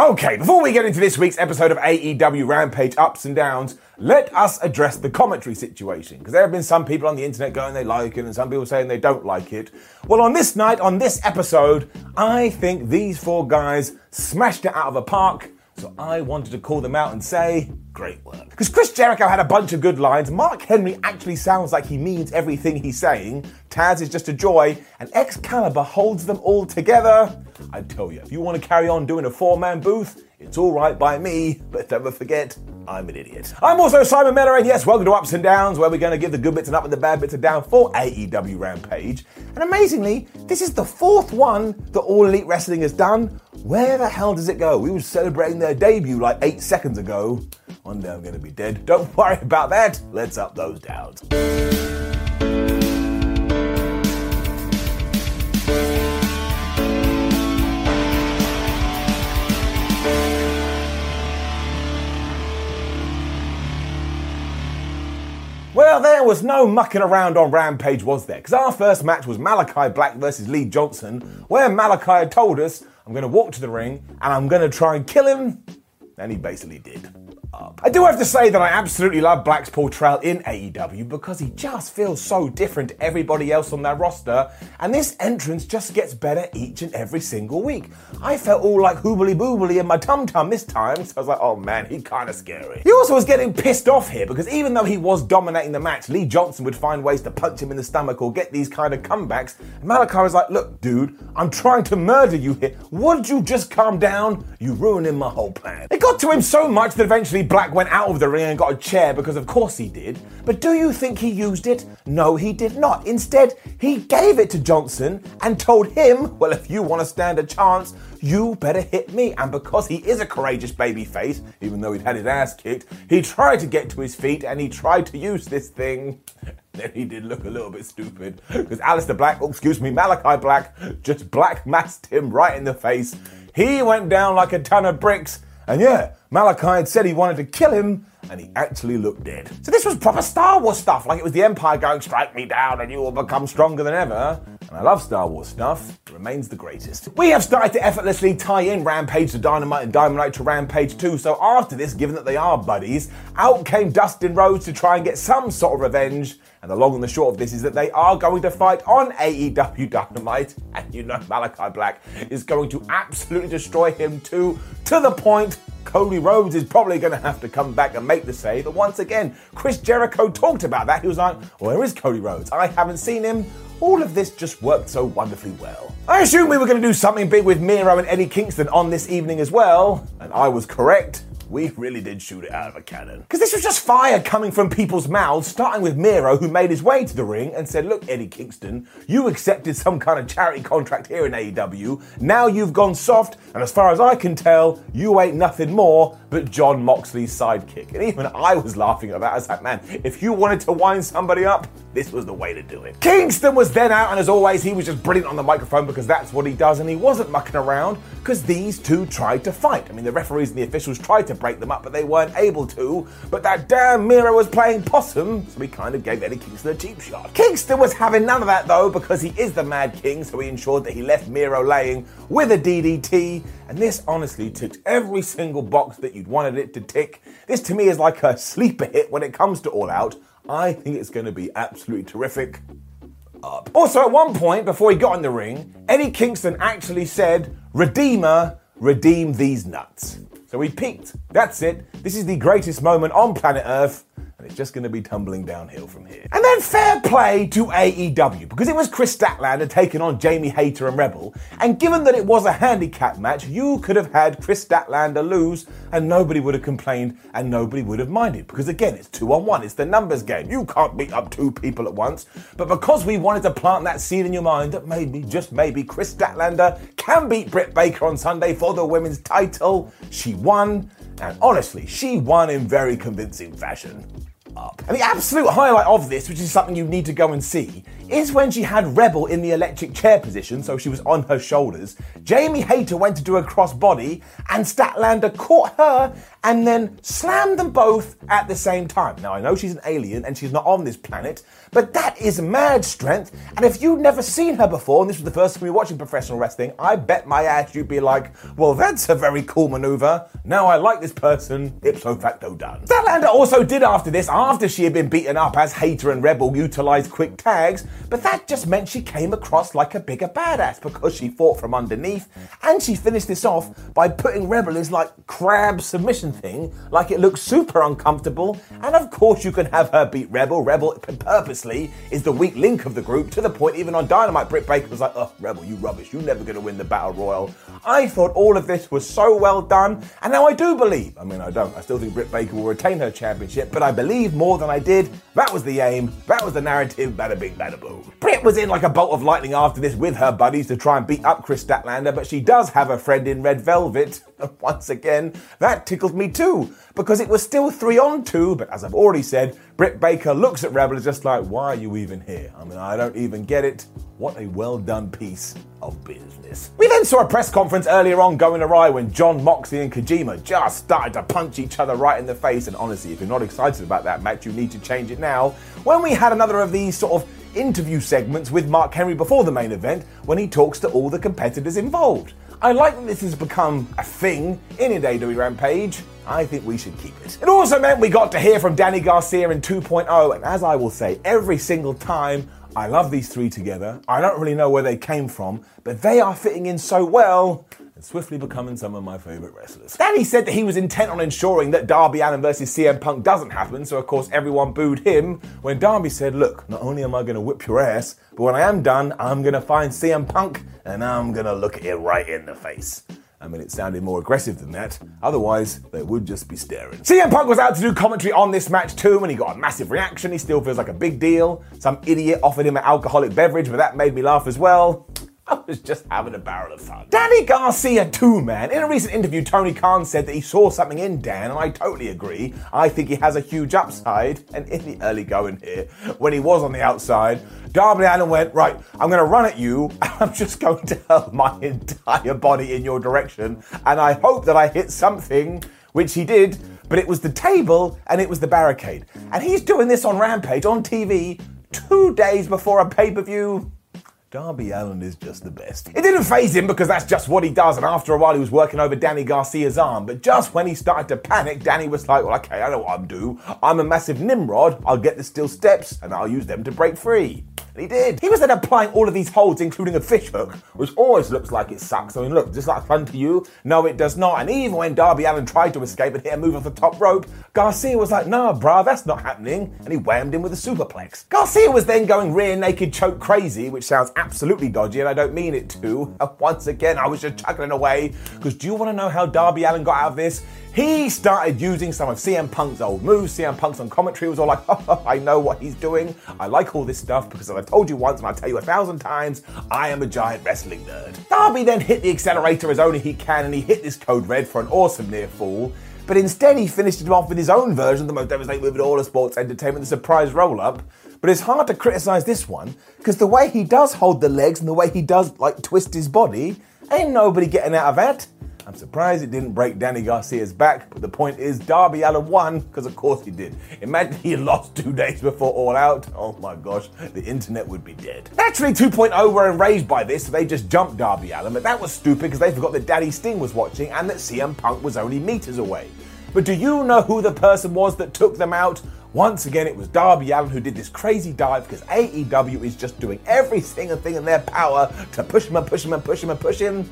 Okay, before we get into this week's episode of AEW Rampage Ups and Downs, let us address the commentary situation. Because there have been some people on the internet going they like it, and some people saying they don't like it. Well, on this night, on this episode, I think these four guys smashed it out of the park. So I wanted to call them out and say, great work. Because Chris Jericho had a bunch of good lines. Mark Henry actually sounds like he means everything he's saying. Taz is just a joy. And Excalibur holds them all together. I tell you, if you want to carry on doing a four man booth, it's all right by me, but never forget, I'm an idiot. I'm also Simon Miller, and yes, welcome to Ups and Downs, where we're going to give the good bits and up and the bad bits and down for AEW Rampage. And amazingly, this is the fourth one that All Elite Wrestling has done. Where the hell does it go? We were celebrating their debut like eight seconds ago. One day I'm going to be dead. Don't worry about that. Let's up those downs. Well, there was no mucking around on Rampage, was there? Because our first match was Malachi Black versus Lee Johnson, where Malachi told us, I'm going to walk to the ring and I'm going to try and kill him. And he basically did. Up. I do have to say that I absolutely love Black's portrayal in AEW because he just feels so different to everybody else on their roster, and this entrance just gets better each and every single week. I felt all like hoobly boobly in my tum tum this time, so I was like, oh man, he kind of scary. He also was getting pissed off here because even though he was dominating the match, Lee Johnson would find ways to punch him in the stomach or get these kind of comebacks. And Malachi was like, look, dude, I'm trying to murder you here. Would you just calm down? You're ruining my whole plan. It got to him so much that eventually Black went out of the ring and got a chair because of course he did. But do you think he used it? No, he did not. Instead, he gave it to Johnson and told him, well, if you want to stand a chance, you better hit me. And because he is a courageous baby face, even though he'd had his ass kicked, he tried to get to his feet and he tried to use this thing. Then he did look a little bit stupid because Aleister Black, oh, excuse me, Malachi Black, just black masked him right in the face. He went down like a ton of bricks. And yeah, Malachi had said he wanted to kill him, and he actually looked dead. So this was proper Star Wars stuff, like it was the Empire going, strike me down and you will become stronger than ever. And I love Star Wars stuff. It remains the greatest. We have started to effortlessly tie in Rampage to Dynamite and Dynamite to Rampage 2. So after this, given that they are buddies, out came Dustin Rhodes to try and get some sort of revenge. And the long and the short of this is that they are going to fight on AEW Dynamite. And you know Malachi Black is going to absolutely destroy him too, to the point Cody Rhodes is probably going to have to come back and make the save. But once again, Chris Jericho talked about that. He was like, Where is Cody Rhodes? I haven't seen him. All of this just worked so wonderfully well. I assumed we were going to do something big with Miro and Eddie Kingston on this evening as well, and I was correct. We really did shoot it out of a cannon. Because this was just fire coming from people's mouths, starting with Miro, who made his way to the ring and said, Look, Eddie Kingston, you accepted some kind of charity contract here in AEW. Now you've gone soft, and as far as I can tell, you ain't nothing more but Jon Moxley's sidekick. And even I was laughing at that. I was like, Man, if you wanted to wind somebody up, this was the way to do it. Kingston was then out, and as always, he was just brilliant on the microphone because that's what he does, and he wasn't mucking around because these two tried to fight. I mean, the referees and the officials tried to break them up, but they weren't able to. But that damn Miro was playing possum, so he kind of gave Eddie Kingston a cheap shot. Kingston was having none of that though, because he is the Mad King, so he ensured that he left Miro laying with a DDT. And this honestly ticked every single box that you'd wanted it to tick. This to me is like a sleeper hit when it comes to All Out. I think it's going to be absolutely terrific. Up. Also, at one point before he got in the ring, Eddie Kingston actually said, Redeemer, redeem these nuts. So we peaked. That's it. This is the greatest moment on planet Earth and it's just going to be tumbling downhill from here. And then fair play to AEW, because it was Kris Statlander taking on Jamie Hayter and Rebel, and given that it was a handicap match, you could have had Kris Statlander lose, and nobody would have complained, and nobody would have minded, because again, it's two on one, it's the numbers game. You can't beat up two people at once, but because we wanted to plant that seed in your mind that maybe, just maybe, Kris Statlander can beat Britt Baker on Sunday for the women's title, she won, and honestly, she won in very convincing fashion up. And the absolute highlight of this, which is something you need to go and see, is when she had Rebel in the electric chair position, so she was on her shoulders. Jamie Hayter went to do a crossbody, and Statlander caught her and then slam them both at the same time. Now, I know she's an alien and she's not on this planet, but that is mad strength. And if you'd never seen her before, and this was the first time you were watching professional wrestling, I bet my ass you'd be like, well, that's a very cool maneuver. Now I like this person, ipso facto done. Statlander also did after this, after she had been beaten up as Hayter and Rebel utilized quick tags, but that just meant she came across like a bigger badass because she fought from underneath, and she finished this off by putting Rebel in like crab submission thing, like it looks super uncomfortable, and of course you can have her beat Rebel. Rebel purposely is the weak link of the group to the point even on Dynamite, Britt Baker was like, oh, Rebel, you rubbish, you're never gonna win the Battle Royal. I thought all of this was so well done, and now I do believe, I mean, I don't, I still think Britt Baker will retain her championship, but I believe more than I did. That was the aim, that was the narrative, bada bing, bada boom. Britt was in like a bolt of lightning after this with her buddies to try and beat up Kris Statlander, but she does have a friend in Red Velvet. Once again, that tickled me too, because it was still three on two, but as I've already said, Britt Baker looks at Rebel just like, why are you even here? I mean, I don't even get it. What a well done piece of business. We then saw a press conference earlier on going awry when Jon Moxley and Kojima just started to punch each other right in the face. And honestly, if you're not excited about that match, you need to change it now. When we had another of these sort of interview segments with Mark Henry before the main event, when he talks to all the competitors involved. I like that this has become a thing in a WWE Rampage. I think we should keep it. It also meant we got to hear from Danny Garcia in 2.0, and as I will say every single time, I love these three together. I don't really know where they came from, but they are fitting in so well and swiftly becoming some of my favourite wrestlers. Danny said that he was intent on ensuring that Darby Allin versus CM Punk doesn't happen, so of course everyone booed him when Darby said, Look, not only am I going to whip your ass, but when I am done, I'm going to find CM Punk and I'm going to look at it right in the face. I mean, it sounded more aggressive than that. Otherwise, they would just be staring. CM Punk was out to do commentary on this match too, and he got a massive reaction. He still feels like a big deal. Some idiot offered him an alcoholic beverage, but that made me laugh as well. I was just having a barrel of fun. Danny Garcia, too, man. In a recent interview, Tony Khan said that he saw something in Dan, and I totally agree. I think he has a huge upside. And in the early going here, when he was on the outside, Darby Allin went, Right, I'm going to run at you. I'm just going to hurl my entire body in your direction. And I hope that I hit something, which he did. But it was the table and it was the barricade. And he's doing this on Rampage on TV two days before a pay per view. Darby Allin is just the best. It didn't phase him because that's just what he does, and after a while he was working over Danny Garcia's arm. But just when he started to panic, Danny was like, Well, okay, I know what I'm do. I'm a massive Nimrod. I'll get the steel steps and I'll use them to break free. He did. He was then applying all of these holds, including a fish hook, which always looks like it sucks. I mean, look, just like fun to you? No, it does not. And even when Darby Allin tried to escape and hit a move off the top rope, Garcia was like, nah, bruh, that's not happening. And he whammed him with a superplex. Garcia was then going rear naked choke crazy, which sounds absolutely dodgy, and I don't mean it to. And once again, I was just chuckling away, because do you want to know how Darby Allen got out of this? He started using some of CM Punk's old moves. CM Punk's on commentary was all like, oh, I know what he's doing. I like all this stuff because as I told you once and I'll tell you a thousand times, I am a giant wrestling nerd. Darby then hit the accelerator as only he can and he hit this code red for an awesome near fall. But instead, he finished it off with his own version, of the most devastating move in all of sports entertainment, the surprise roll up. But it's hard to criticize this one because the way he does hold the legs and the way he does like twist his body, ain't nobody getting out of that. I'm surprised it didn't break Danny Garcia's back, but the point is Darby Allin won, because of course he did. Imagine he lost two days before All Out. Oh my gosh, the internet would be dead. Naturally, 2.0 were enraged by this, so they just jumped Darby Allin, but that was stupid because they forgot that Daddy Sting was watching and that CM Punk was only meters away. But do you know who the person was that took them out? Once again, it was Darby Allin who did this crazy dive because AEW is just doing every single thing in their power to push him and push him and push him and push him.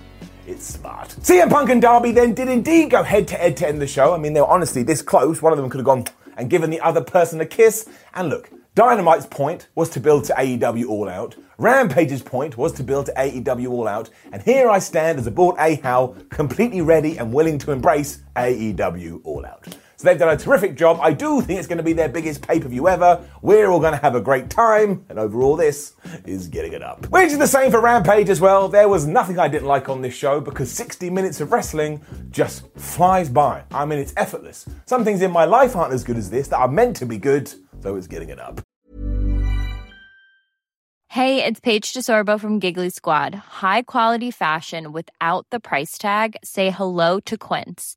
It's smart. CM Punk and Darby then did indeed go head to head to end the show. I mean, they were honestly this close. One of them could have gone and given the other person a kiss. And look, Dynamite's point was to build to AEW All Out. Rampage's point was to build to AEW All Out. And here I stand as a bald A-How, completely ready and willing to embrace AEW All Out. So they've done a terrific job. I do think it's going to be their biggest pay per view ever. We're all going to have a great time. And overall, this is getting it up. Which is the same for Rampage as well. There was nothing I didn't like on this show because 60 minutes of wrestling just flies by. I mean, it's effortless. Some things in my life aren't as good as this that are meant to be good, so it's getting it up. Hey, it's Paige DeSorbo from Giggly Squad. High quality fashion without the price tag? Say hello to Quince.